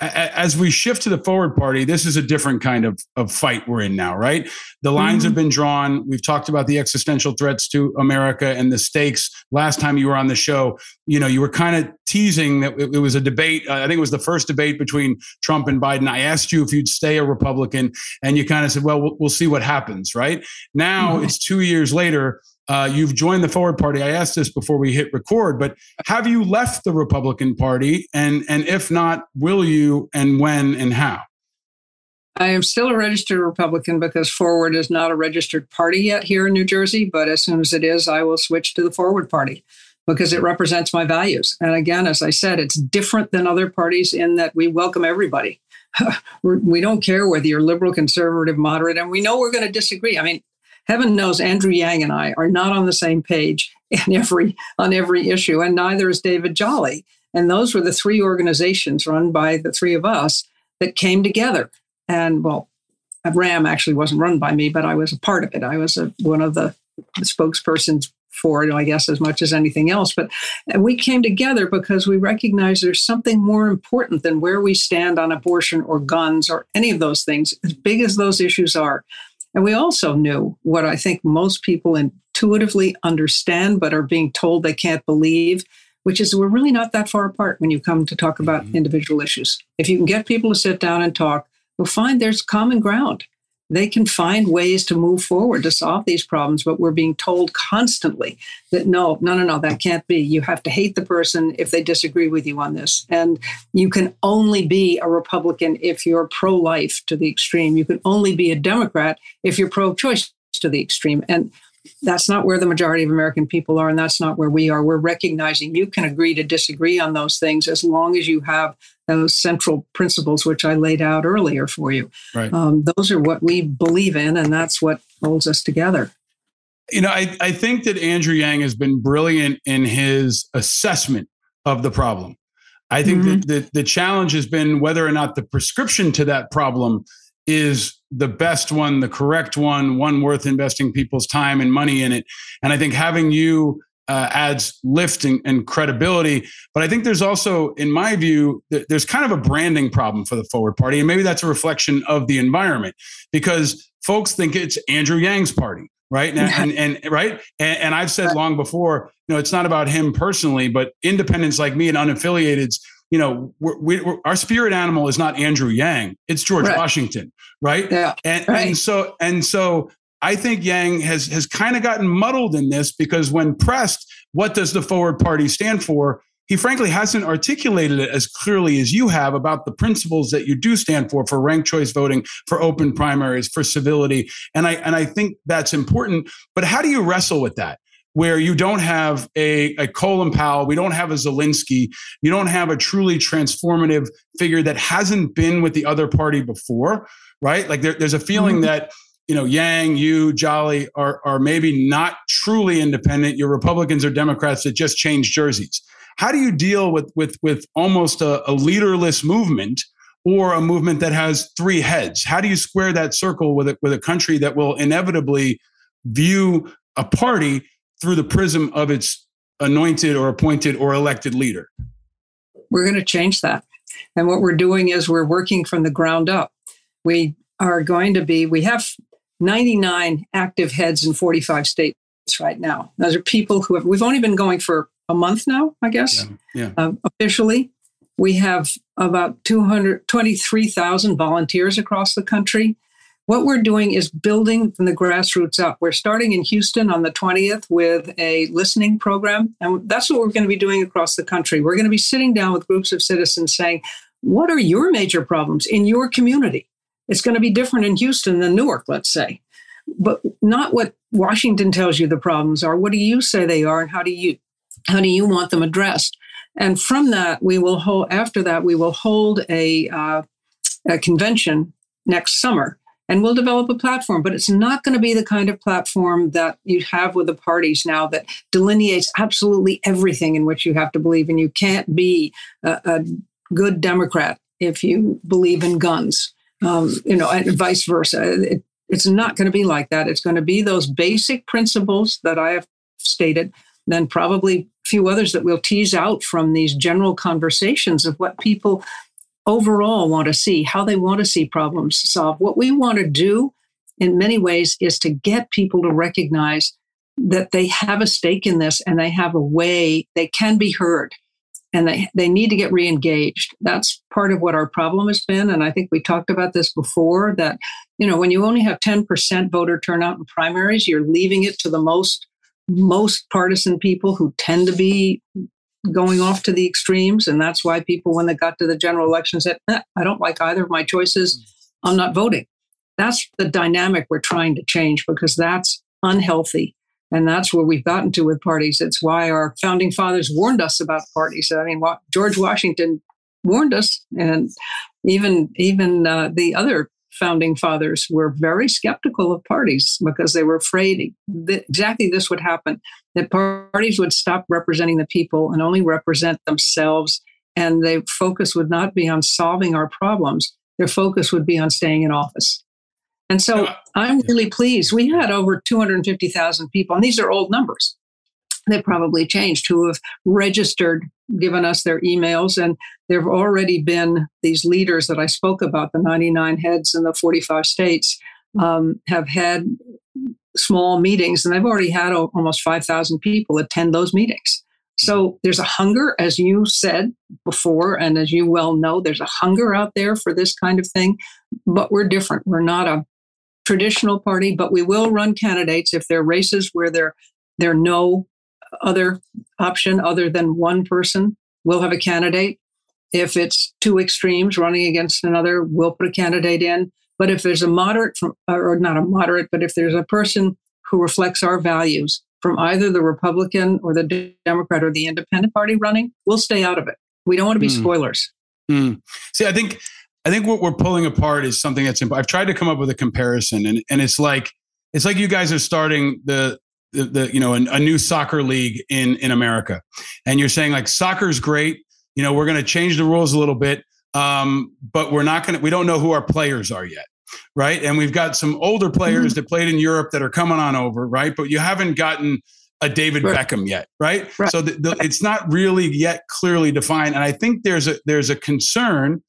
as we shift to the forward party, this is a different kind of, of fight we're in now, right? The lines mm-hmm. have been drawn. We've talked about the existential threats to America and the stakes. Last time you were on the show, you know, you were kind of teasing that it, it was a debate. Uh, I think it was the first debate between Trump and Biden. I asked you if you'd stay a Republican, and you kind of said, well, well, we'll see what happens, right? Now mm-hmm. it's two years later uh, you've joined the Forward Party. I asked this before we hit record, but have you left the Republican Party? And and if not, will you? And when and how? I am still a registered Republican because Forward is not a registered party yet here in New Jersey. But as soon as it is, I will switch to the Forward Party because it represents my values. And again, as I said, it's different than other parties in that we welcome everybody. we don't care whether you're liberal, conservative, moderate, and we know we're going to disagree. I mean, heaven knows Andrew Yang and I are not on the same page in every on every issue, and neither is David Jolly. And those were the three organizations run by the three of us that came together. And well, RAM actually wasn't run by me, but I was a part of it. I was a, one of the spokespersons for it, I guess, as much as anything else. But we came together because we recognize there's something more important than where we stand on abortion or guns or any of those things, as big as those issues are. And we also knew what I think most people intuitively understand, but are being told they can't believe, which is we're really not that far apart when you come to talk about mm-hmm. individual issues. If you can get people to sit down and talk, we'll find there's common ground. They can find ways to move forward to solve these problems. But we're being told constantly that no, no, no, no, that can't be. You have to hate the person if they disagree with you on this. And you can only be a Republican if you're pro life to the extreme. You can only be a Democrat if you're pro choice to the extreme. And that's not where the majority of American people are, and that's not where we are. We're recognizing you can agree to disagree on those things as long as you have those central principles, which I laid out earlier for you. Right. Um, those are what we believe in, and that's what holds us together. You know, I, I think that Andrew Yang has been brilliant in his assessment of the problem. I think Mhm. that the, the challenge has been whether or not the prescription to that problem is the best one, the correct one, one worth investing people's time and money in it. And I think having you uh, adds lift and, and credibility. But I think there's also, in my view, th- there's kind of a branding problem for the Forward Party. And maybe that's a reflection of the environment because folks think it's Andrew Yang's party. Right. And, and, and right. And, and I've said long before, you know, it's not about him personally, but independents like me and unaffiliateds, you know, we're, we, we're, our spirit animal is not Andrew Yang, it's George Right. Washington. Right. Yeah. And, Right. and so and so I think Yang has has kind of gotten muddled in this because when pressed, what does the forward party stand for? He frankly hasn't articulated it as clearly as you have about the principles that you do stand for for ranked choice voting, for open primaries, for civility. And I and I think that's important. But how do you wrestle with that? Where you don't have a, a Colin Powell, we don't have a Zelensky, you don't have a truly transformative figure that hasn't been with the other party before, right? Like there, there's a feeling Mhm. that you know Yang, you, Jolly are are maybe not truly independent. You're Republicans or Democrats that just change jerseys. How do you deal with with with almost a, a leaderless movement or a movement that has three heads? How do you square that circle with a, with a country that will inevitably view a party through the prism of its anointed or appointed or elected leader? We're going to change that. And what we're doing is we're working from the ground up. We are going to be, we have 99 active heads in 45 states right now. Those are people who have, we've only been going for a month now, I guess, Yeah. um, officially. We have about 223,000 volunteers across the country. What we're doing is building from the grassroots up. We're starting in Houston on the 20th with a listening program. And that's what we're going to be doing across the country. We're going to be sitting down with groups of citizens saying, What are your major problems in your community? It's going to be different in Houston than Newark, let's say, but not what Washington tells you the problems are. What do you say they are, and how do you how do you want them addressed? And from that, we will hold. After that, we will hold a, uh, a convention next summer, and we'll develop a platform. But it's not going to be the kind of platform that you have with the parties now that delineates absolutely everything in which you have to believe, and you can't be a, a good Democrat if you believe in guns um, you know, and vice versa. It, it's not going to be like that. It's going to be those basic principles that I have stated, then probably a few others that we'll tease out from these general conversations of what people overall want to see, how they want to see problems solved. What we want to do in many ways is to get people to recognize that they have a stake in this and they have a way they can be heard and they, they need to get re-engaged that's part of what our problem has been and i think we talked about this before that you know when you only have 10% voter turnout in primaries you're leaving it to the most most partisan people who tend to be going off to the extremes and that's why people when they got to the general election said eh, i don't like either of my choices i'm not voting that's the dynamic we're trying to change because that's unhealthy and that's where we've gotten to with parties. It's why our founding fathers warned us about parties. I mean, George Washington warned us, and even even uh, the other founding fathers were very skeptical of parties because they were afraid that exactly this would happen that parties would stop representing the people and only represent themselves and their focus would not be on solving our problems their focus would be on staying in office and so I'm really pleased. We had over 250,000 people, and these are old numbers. They probably changed who have registered, given us their emails, and there have already been these leaders that I spoke about, the 99 heads in the 45 states, um, have had small meetings, and I've already had almost 5,000 people attend those meetings. So there's a hunger, as you said before, and as you well know, there's a hunger out there for this kind of thing, but we're different. We're not a traditional party, but we will run candidates if there are races where there there are no other option other than one person. We'll have a candidate. If it's two extremes running against another, we'll put a candidate in. But if there's a moderate, from, or not a moderate, but if there's a person who reflects our values from either the Republican or the Democrat or the Independent Party running, we'll stay out of it. We don't want to be Hmm. spoilers. Hmm. See, I think I think what we're pulling apart is something that's. Imp- I've tried to come up with a comparison, and and it's like it's like you guys are starting the the, the you know a, a new soccer league in in America, and you're saying like soccer's great. You know, we're going to change the rules a little bit, um, but we're not going to. We don't know who our players are yet. Right. And we've got some older players that played in Europe that are coming on over. Right. But you haven't gotten a David Right. Beckham yet. Right. Right. So the, the, it's not really yet clearly defined. And I think there's a, there's a concern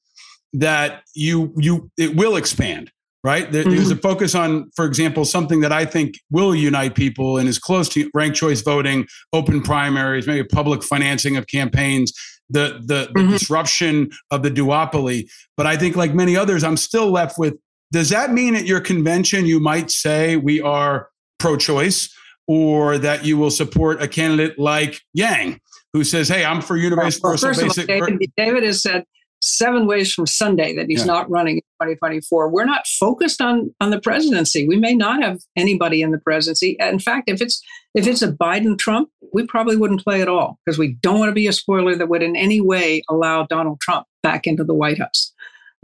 that you, you, it will expand. Right. There, There's a focus on, for example, something that I think will unite people and is close to ranked choice voting, open primaries, maybe public financing of campaigns, the the, the Mhm. disruption of the duopoly. But I think, like many others, I'm still left with: Does that mean at your convention you might say we are pro-choice, or that you will support a candidate like Yang, who says, "Hey, I'm for Well, universal first of all, basic." David, David has said seven ways from Sunday that he's Yeah. not running in 2024. We're not focused on on the presidency. We may not have anybody in the presidency. In fact, if it's if it's a Biden Trump, we probably wouldn't play at all because we don't want to be a spoiler that would in any way allow Donald Trump back into the White House.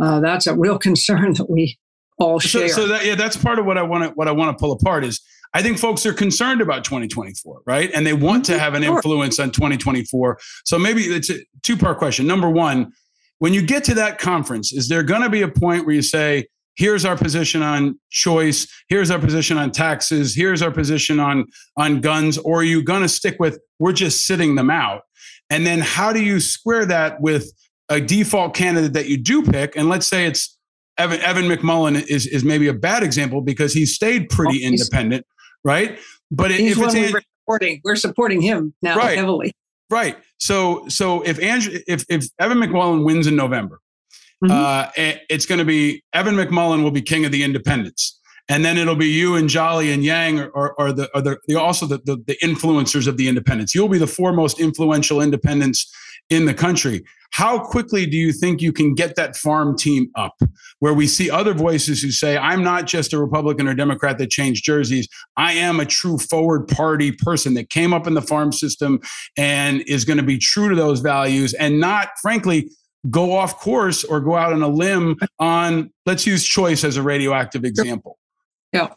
Uh, that's a real concern that we all share. so that, yeah, that's part of what I want to what I want to pull apart is I think folks are concerned about 2024, right? And they want to have an influence on 2024. So maybe it's a two part question. Number one, when you get to that conference, is there going to be a point where you say, here's our position on choice, here's our position on taxes, here's our position on on guns, or are you going to stick with we're just sitting them out? And then how do you square that with a default candidate that you do pick? And let's say it's Evan, Evan McMullin is is maybe a bad example because he stayed pretty Well, independent, right? But he's if it's we're supporting. We're supporting him now Right. heavily. right, so so if Andrew if if Evan McMullin wins in November, Mhm. uh, it- it's going to be Evan McMullin will be king of the independents. And then it'll be you and Jolly and Yang or, or the, or the, the also the, the, the influencers of the independents. You'll be the four most influential independents in the country. How quickly do you think you can get that farm team up where we see other voices who say, I'm not just a Republican or Democrat that changed jerseys. I am a true forward party person that came up in the farm system and is going to be true to those values and not, frankly, go off course or go out on a limb on, let's use choice as a radioactive example. Yeah.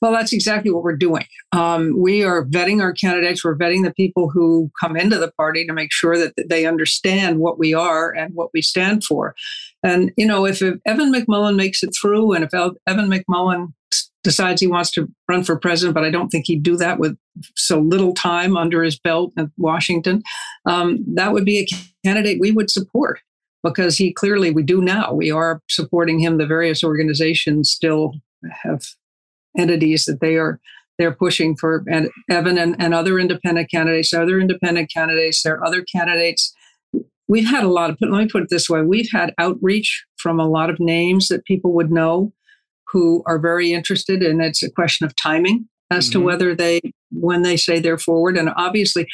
Well, that's exactly what we're doing. Um, we are vetting our candidates. We're vetting the people who come into the party to make sure that they understand what we are and what we stand for. And, you know, if, if Evan McMullin makes it through and if El- Evan McMullin decides he wants to run for president, but I don't think he'd do that with so little time under his belt at Washington, um, that would be a candidate we would support because he clearly, we do now. We are supporting him. The various organizations still have entities that they are they're pushing for and Evan and, and other independent candidates, other independent candidates, there are other candidates. We've had a lot of let me put it this way, we've had outreach from a lot of names that people would know who are very interested and it's a question of timing as to Mhm. whether they when they say they're forward. And obviously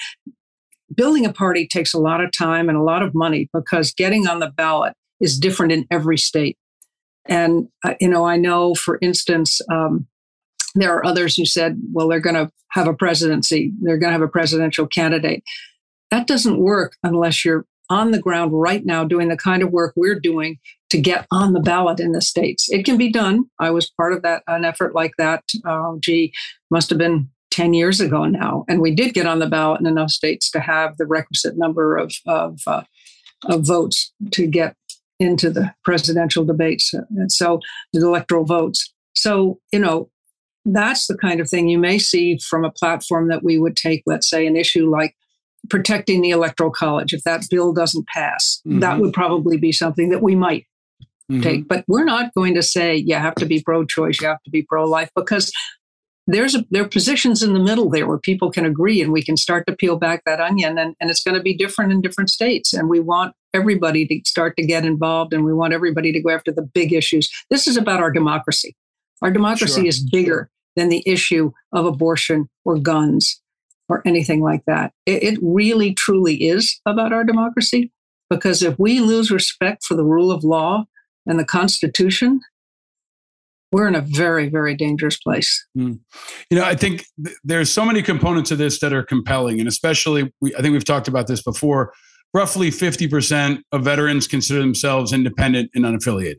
building a party takes a lot of time and a lot of money because getting on the ballot is different in every state. And uh, you know, I know, for instance, um, there are others who said, "Well, they're going to have a presidency. They're going to have a presidential candidate." That doesn't work unless you're on the ground right now doing the kind of work we're doing to get on the ballot in the states. It can be done. I was part of that an effort like that. Uh, gee, must have been 10 years ago now. And we did get on the ballot in enough states to have the requisite number of, of, uh, of votes to get into the presidential debates. And so the electoral votes. So, you know, that's the kind of thing you may see from a platform that we would take, let's say, an issue like protecting the electoral college. If that bill doesn't pass, that Mhm. would probably be something that we might Mhm. take. But we're not going to say you have to be pro-choice, you have to be pro-life, because there's a, there are positions in the middle there where people can agree, and we can start to peel back that onion, and, and it's going to be different in different states. And we want everybody to start to get involved, and we want everybody to go after the big issues. This is about our democracy. Our democracy Sure. is bigger than the issue of abortion or guns or anything like that. It, it really, truly is about our democracy because if we lose respect for the rule of law and the Constitution, we're in a very, very dangerous place. You know, I think th- there's so many components of this that are compelling, and especially, we, I think we've talked about this before. Roughly 50% of veterans consider themselves independent and unaffiliated.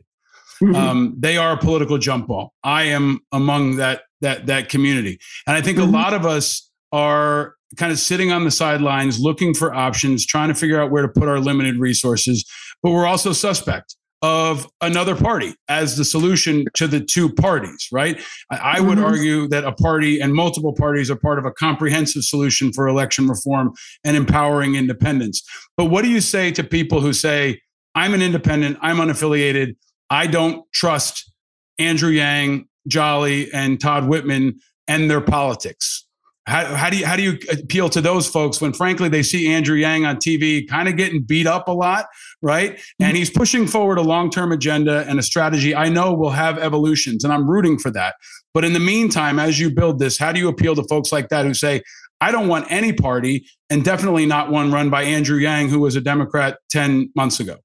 Um, they are a political jump ball. I am among that that that community, and I think Mhm. a lot of us are kind of sitting on the sidelines, looking for options, trying to figure out where to put our limited resources. But we're also suspect of another party as the solution to the two parties, right? I, I would Mhm. argue that a party and multiple parties are part of a comprehensive solution for election reform and empowering independence. But what do you say to people who say, I'm an independent, I'm unaffiliated, I don't trust Andrew Yang, Jolly, and Todd Whitman and their politics? How, how do you how do you appeal to those folks when frankly they see Andrew Yang on TV kind of getting beat up a lot, right? And mm-hmm. he's pushing forward a long-term agenda and a strategy I know will have evolutions and I'm rooting for that. But in the meantime, as you build this, how do you appeal to folks like that who say, I don't want any party and definitely not one run by Andrew Yang, who was a Democrat 10 months ago?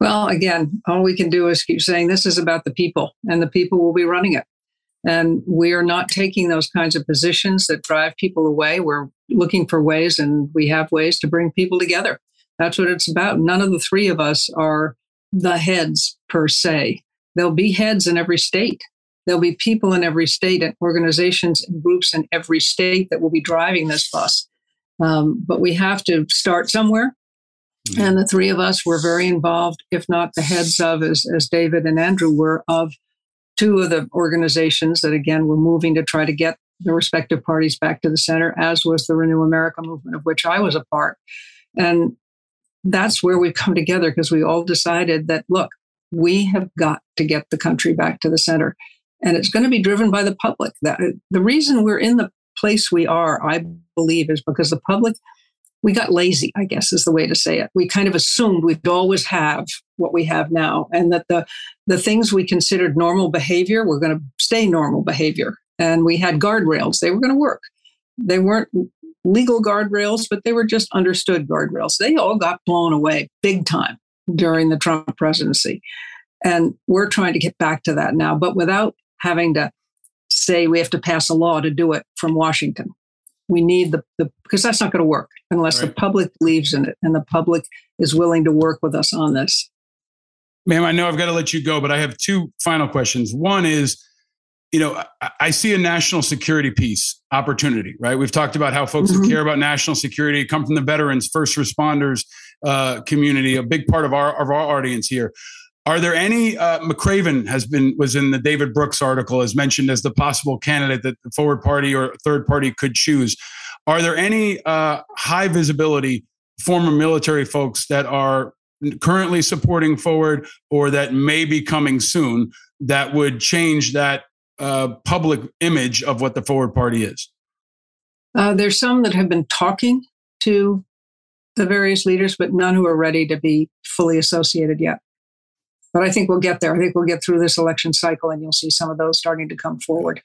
Well, again, all we can do is keep saying this is about the people, and the people will be running it. And we are not taking those kinds of positions that drive people away. We're looking for ways, and we have ways to bring people together. That's what it's about. None of the three of us are the heads per se. There'll be heads in every state. There'll be people in every state and organizations and groups in every state that will be driving this bus. Um, but we have to start somewhere. And the three of us were very involved, if not the heads of, as, as David and Andrew were, of two of the organizations that, again, were moving to try to get the respective parties back to the center, as was the Renew America movement, of which I was a part. And that's where we've come together because we all decided that, look, we have got to get the country back to the center. And it's going to be driven by the public. That, the reason we're in the place we are, I believe, is because the public we got lazy, I guess is the way to say it. We kind of assumed we'd always have what we have now, and that the the things we considered normal behavior were going to stay normal behavior. And we had guardrails; they were going to work. They weren't legal guardrails, but they were just understood guardrails. They all got blown away big time during the Trump presidency, and we're trying to get back to that now, but without having to say we have to pass a law to do it from Washington we need the, the because that's not going to work unless the public believes in it and the public is willing to work with us on this. Ma'am, I know I've got to let you go, but I have two final questions. One is, you know, I, I see a national security piece opportunity, right? We've talked about how folks who Mhm. care about national security come from the veterans, first responders uh, community, a big part of our of our audience here. Are there any? Uh, McRaven has been was in the David Brooks article as mentioned as the possible candidate that the forward party or third party could choose. Are there any uh, high visibility former military folks that are currently supporting forward or that may be coming soon that would change that uh, public image of what the forward party is? Uh, there's some that have been talking to the various leaders, but none who are ready to be fully associated yet. But I think we'll get there. I think we'll get through this election cycle and you'll see some of those starting to come forward.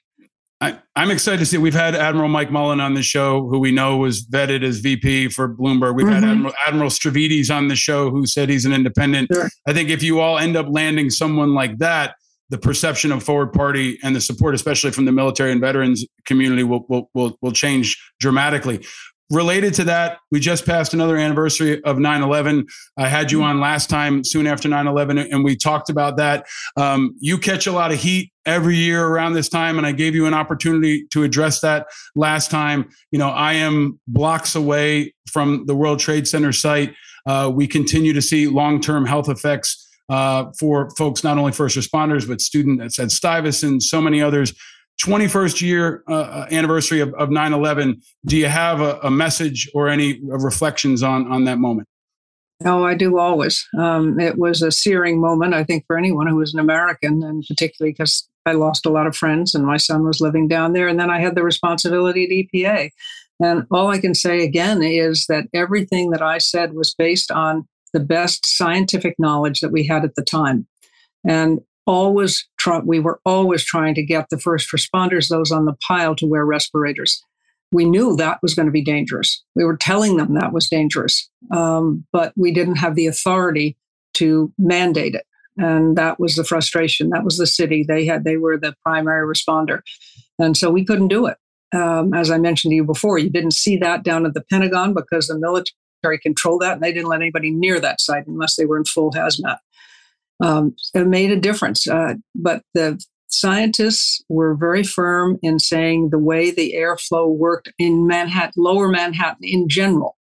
I, I'm excited to see. We've had Admiral Mike Mullen on the show, who we know was vetted as VP for Bloomberg. We've had Mhm. Admiral, Admiral Stavridis on the show, who said he's an independent. Sure. I think if you all end up landing someone like that, the perception of forward party and the support, especially from the military and veterans community, will will will, will change dramatically. Related to that, we just passed another anniversary of 9 11. I had you on last time, soon after 9 11, and we talked about that. Um, you catch a lot of heat every year around this time, and I gave you an opportunity to address that last time. You know, I am blocks away from the World Trade Center site. Uh, we continue to see long term health effects uh, for folks, not only first responders, but students at Stuyvesant, so many others. 21st year uh, anniversary of, of 9-11 do you have a, a message or any reflections on on that moment Oh, I do always. Um, it was a searing moment, I think, for anyone who was an American, and particularly because I lost a lot of friends and my son was living down there. And then I had the responsibility at EPA. And all I can say again is that everything that I said was based on the best scientific knowledge that we had at the time. And always try, we were always trying to get the first responders, those on the pile, to wear respirators. We knew that was going to be dangerous. We were telling them that was dangerous, um, but we didn't have the authority to mandate it, and that was the frustration. That was the city. They had they were the primary responder, and so we couldn't do it. Um, as I mentioned to you before, you didn't see that down at the Pentagon because the military controlled that, and they didn't let anybody near that site unless they were in full hazmat um, it made a difference. Uh, but the scientists were very firm in saying the way the airflow worked in Manhattan, lower Manhattan in general.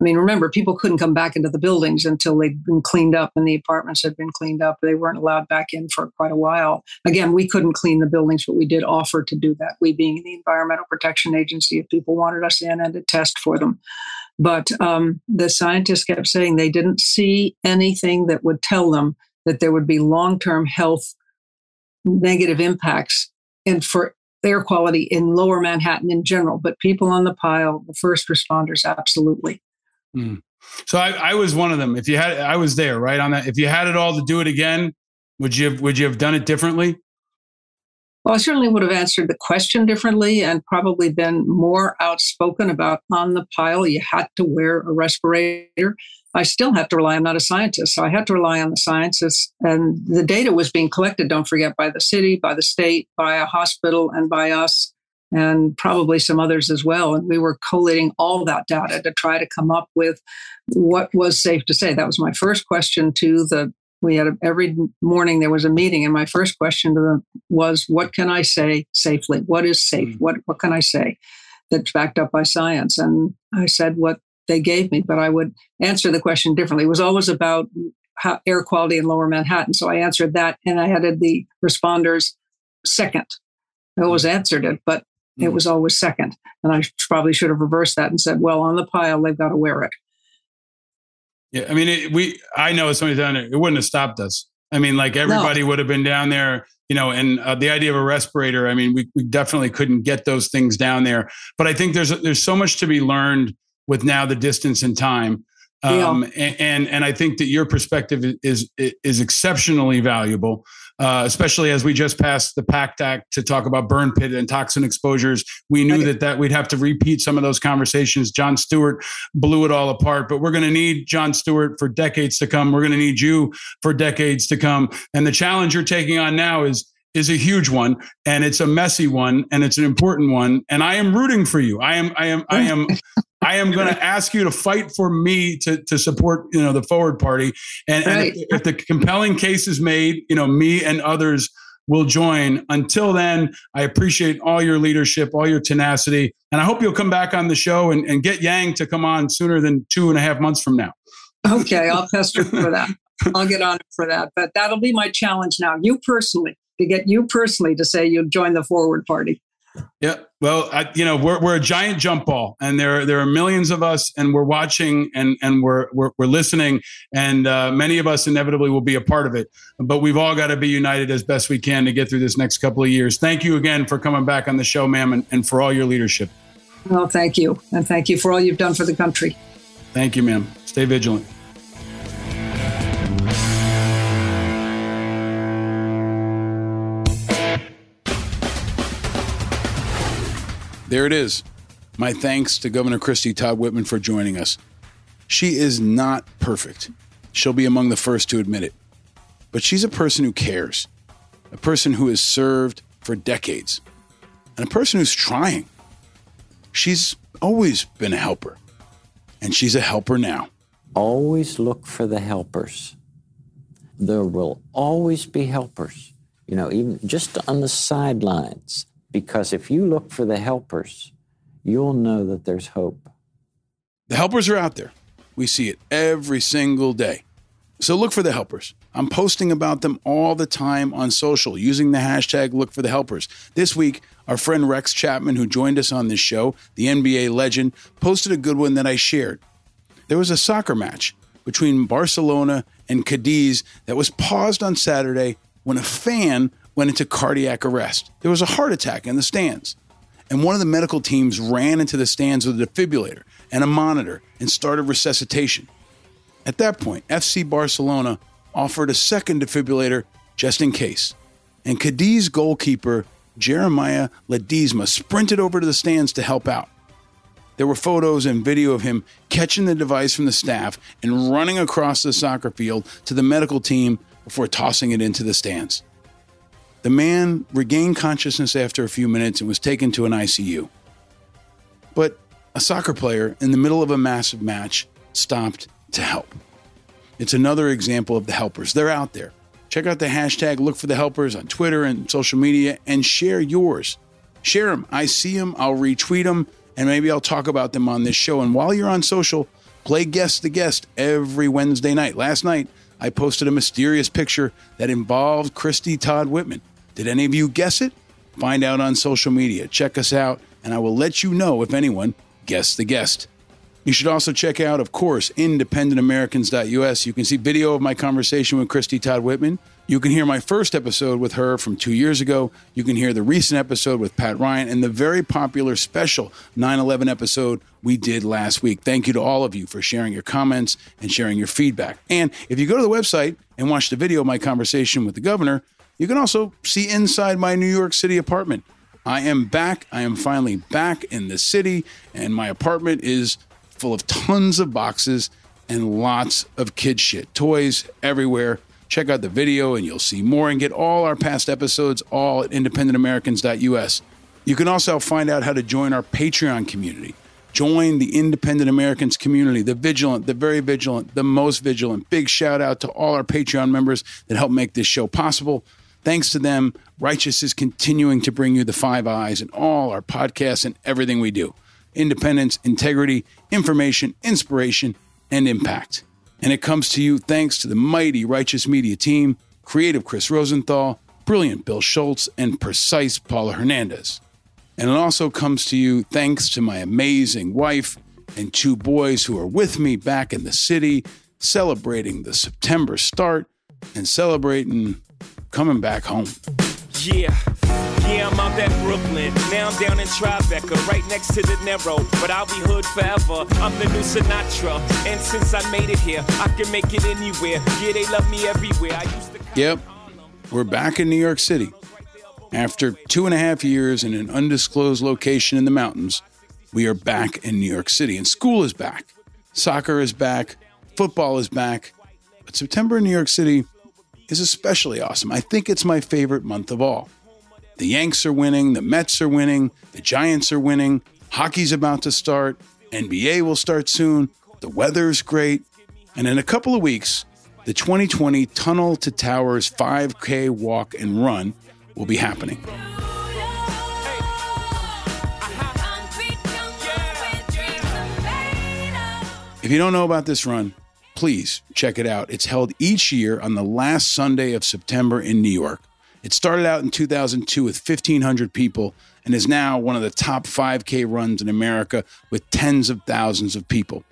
I mean, remember, people couldn't come back into the buildings until they'd been cleaned up and the apartments had been cleaned up. They weren't allowed back in for quite a while. Again, we couldn't clean the buildings, but we did offer to do that. We, being the Environmental Protection Agency, if people wanted us in and to test for them. But um, the scientists kept saying they didn't see anything that would tell them that there would be long term health negative impacts and for air quality in lower Manhattan in general, but people on the pile, the first responders, absolutely. Mm. So I, I, was one of them. If you had, I was there, right on that. If you had it all to do it again, would you have, would you have done it differently? Well, I certainly would have answered the question differently and probably been more outspoken about on the pile. You had to wear a respirator. I still have to rely. I'm not a scientist, so I had to rely on the scientists. And the data was being collected. Don't forget by the city, by the state, by a hospital, and by us, and probably some others as well. And we were collating all that data to try to come up with what was safe to say. That was my first question to the. We had a, every morning there was a meeting, and my first question to them was, "What can I say safely? What is safe? Mm-hmm. What what can I say?" That's backed up by science. And I said what they gave me, but I would answer the question differently. It was always about how, air quality in lower Manhattan. So I answered that and I added the responders second. I always answered it, but mm. it was always second. And I probably should have reversed that and said, well, on the pile, they've got to wear it. Yeah. I mean, it, we, I know it's somebody down there, it wouldn't have stopped us. I mean, like everybody no. would have been down there, you know, and uh, the idea of a respirator, I mean, we, we definitely couldn't get those things down there. But I think there's, there's so much to be learned with now the distance and time. Um, yeah. and, and I think that your perspective is is exceptionally valuable, uh, especially as we just passed the PACT Act to talk about burn pit and toxin exposures. We knew that that we'd have to repeat some of those conversations. Jon Stewart blew it all apart, but we're going to need Jon Stewart for decades to come. We're going to need you for decades to come. And the challenge you're taking on now is is a huge one and it's a messy one and it's an important one and i am rooting for you i am i am i am I am going to ask you to fight for me to, to support, you know, the forward party. And, right. and if, if, the compelling case is made, you know, me and others will join. Until then, I appreciate all your leadership, all your tenacity. And I hope you'll come back on the show and, and get Yang to come on sooner than two and a half months from now. Okay, I'll pester for that. I'll get on for that. But that'll be my challenge now. You personally, to get you personally to say you'll join the forward party. Yeah. Well, I, you know, we're, we're a giant jump ball and there, there are millions of us and we're watching and, and we're, we're, we're listening and uh, many of us inevitably will be a part of it, but we've all got to be united as best we can to get through this next couple of years. Thank you again for coming back on the show, ma'am, and, and for all your leadership. Well, thank you. And thank you for all you've done for the country. Thank you, ma'am. Stay vigilant. There it is. My thanks to Governor Christie Todd Whitman for joining us. She is not perfect. She'll be among the first to admit it. But she's a person who cares, a person who has served for decades, and a person who's trying. She's always been a helper, and she's a helper now. Always look for the helpers. There will always be helpers, you know, even just on the sidelines because if you look for the helpers, you'll know that there's hope. The helpers are out there. We see it every single day. So look for the helpers. I'm posting about them all the time on social using the hashtag look for the helpers. This week, our friend Rex Chapman, who joined us on this show, the NBA legend, posted a good one that I shared. There was a soccer match between Barcelona and Cadiz that was paused on Saturday when a fan went into cardiac arrest. There was a heart attack in the stands. And one of the medical teams ran into the stands with a defibrillator and a monitor and started resuscitation. At that point, FC Barcelona offered a second defibrillator just in case. And Cadiz goalkeeper Jeremiah Ledesma sprinted over to the stands to help out. There were photos and video of him catching the device from the staff and running across the soccer field to the medical team before tossing it into the stands. The man regained consciousness after a few minutes and was taken to an ICU. But a soccer player in the middle of a massive match stopped to help. It's another example of the helpers. They're out there. Check out the hashtag Look for the Helpers on Twitter and social media and share yours. Share them. I see them, I'll retweet them, and maybe I'll talk about them on this show. And while you're on social, play Guess the Guest every Wednesday night. Last night, I posted a mysterious picture that involved Christie Todd Whitman. Did any of you guess it? Find out on social media. Check us out, and I will let you know if anyone guessed the guest. You should also check out, of course, independentamericans.us. You can see video of my conversation with Christie Todd Whitman. You can hear my first episode with her from two years ago. You can hear the recent episode with Pat Ryan and the very popular special 9 11 episode we did last week. Thank you to all of you for sharing your comments and sharing your feedback. And if you go to the website and watch the video of my conversation with the governor, you can also see inside my New York City apartment. I am back. I am finally back in the city, and my apartment is full of tons of boxes and lots of kid shit, toys everywhere. Check out the video and you'll see more and get all our past episodes all at independentamericans.us. You can also find out how to join our Patreon community. Join the Independent Americans community, the vigilant, the very vigilant, the most vigilant. Big shout out to all our Patreon members that help make this show possible. Thanks to them, Righteous is continuing to bring you the five eyes and all our podcasts and everything we do independence, integrity, information, inspiration, and impact. And it comes to you thanks to the mighty Righteous Media team, creative Chris Rosenthal, brilliant Bill Schultz, and precise Paula Hernandez. And it also comes to you thanks to my amazing wife and two boys who are with me back in the city, celebrating the September start and celebrating coming back home. Yeah, yeah, I'm out at Brooklyn. Now I'm down in Tribeca, right next to De Niro. But I'll be hood forever. I'm the new Sinatra. And since I made it here, I can make it anywhere. Yeah, they love me everywhere. I used to. Yep, we're back in New York City. After two and a half years in an undisclosed location in the mountains, we are back in New York City. And school is back. Soccer is back. Football is back. But September in New York City is especially awesome. I think it's my favorite month of all. The Yanks are winning, the Mets are winning, the Giants are winning, hockey's about to start, NBA will start soon, the weather's great, and in a couple of weeks, the 2020 Tunnel to Towers 5K walk and run will be happening. If you don't know about this run, please check it out. It's held each year on the last Sunday of September in New York. It started out in 2002 with 1,500 people and is now one of the top 5K runs in America with tens of thousands of people.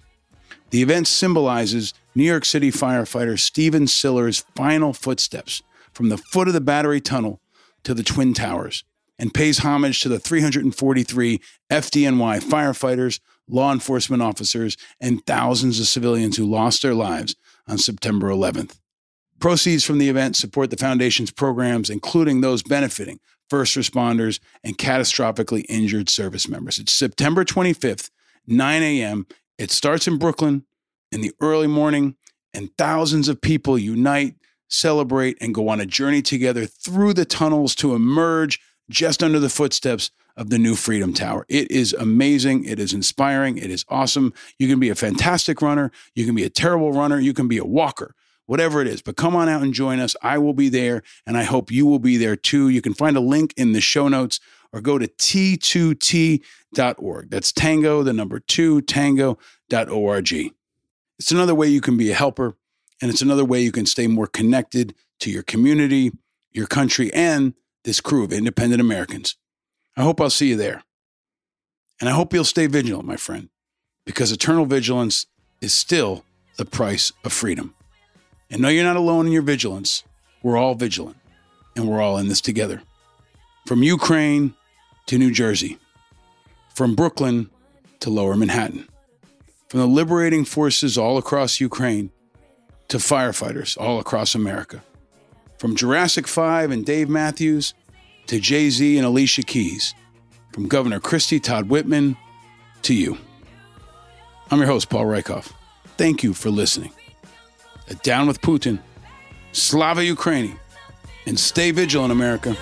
The event symbolizes New York City firefighter Stephen Siller's final footsteps from the foot of the Battery Tunnel to the Twin Towers and pays homage to the 343 FDNY firefighters, law enforcement officers, and thousands of civilians who lost their lives on September 11th. Proceeds from the event support the foundation's programs, including those benefiting first responders and catastrophically injured service members. It's September 25th, 9 a.m. It starts in Brooklyn in the early morning, and thousands of people unite, celebrate, and go on a journey together through the tunnels to emerge just under the footsteps of the new Freedom Tower. It is amazing. It is inspiring. It is awesome. You can be a fantastic runner. You can be a terrible runner. You can be a walker, whatever it is. But come on out and join us. I will be there, and I hope you will be there too. You can find a link in the show notes or go to t2t.org. That's tango, the number two, tango.org. It's another way you can be a helper, and it's another way you can stay more connected to your community, your country, and this crew of independent Americans. I hope I'll see you there. And I hope you'll stay vigilant, my friend, because eternal vigilance is still the price of freedom. And no, you're not alone in your vigilance. We're all vigilant, and we're all in this together. From Ukraine to New Jersey, from Brooklyn to lower Manhattan, from the liberating forces all across Ukraine to firefighters all across America, From Jurassic 5 and Dave Matthews to Jay Z and Alicia Keys. From Governor Christie Todd Whitman to you. I'm your host, Paul Rieckhoff. Thank you for listening. At Down with Putin, Slava Ukraini, and stay vigilant, America.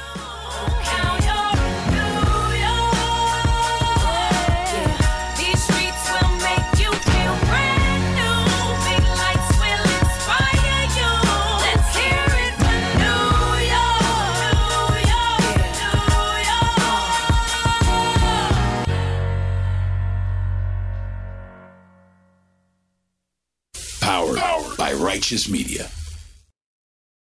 Righteous Media.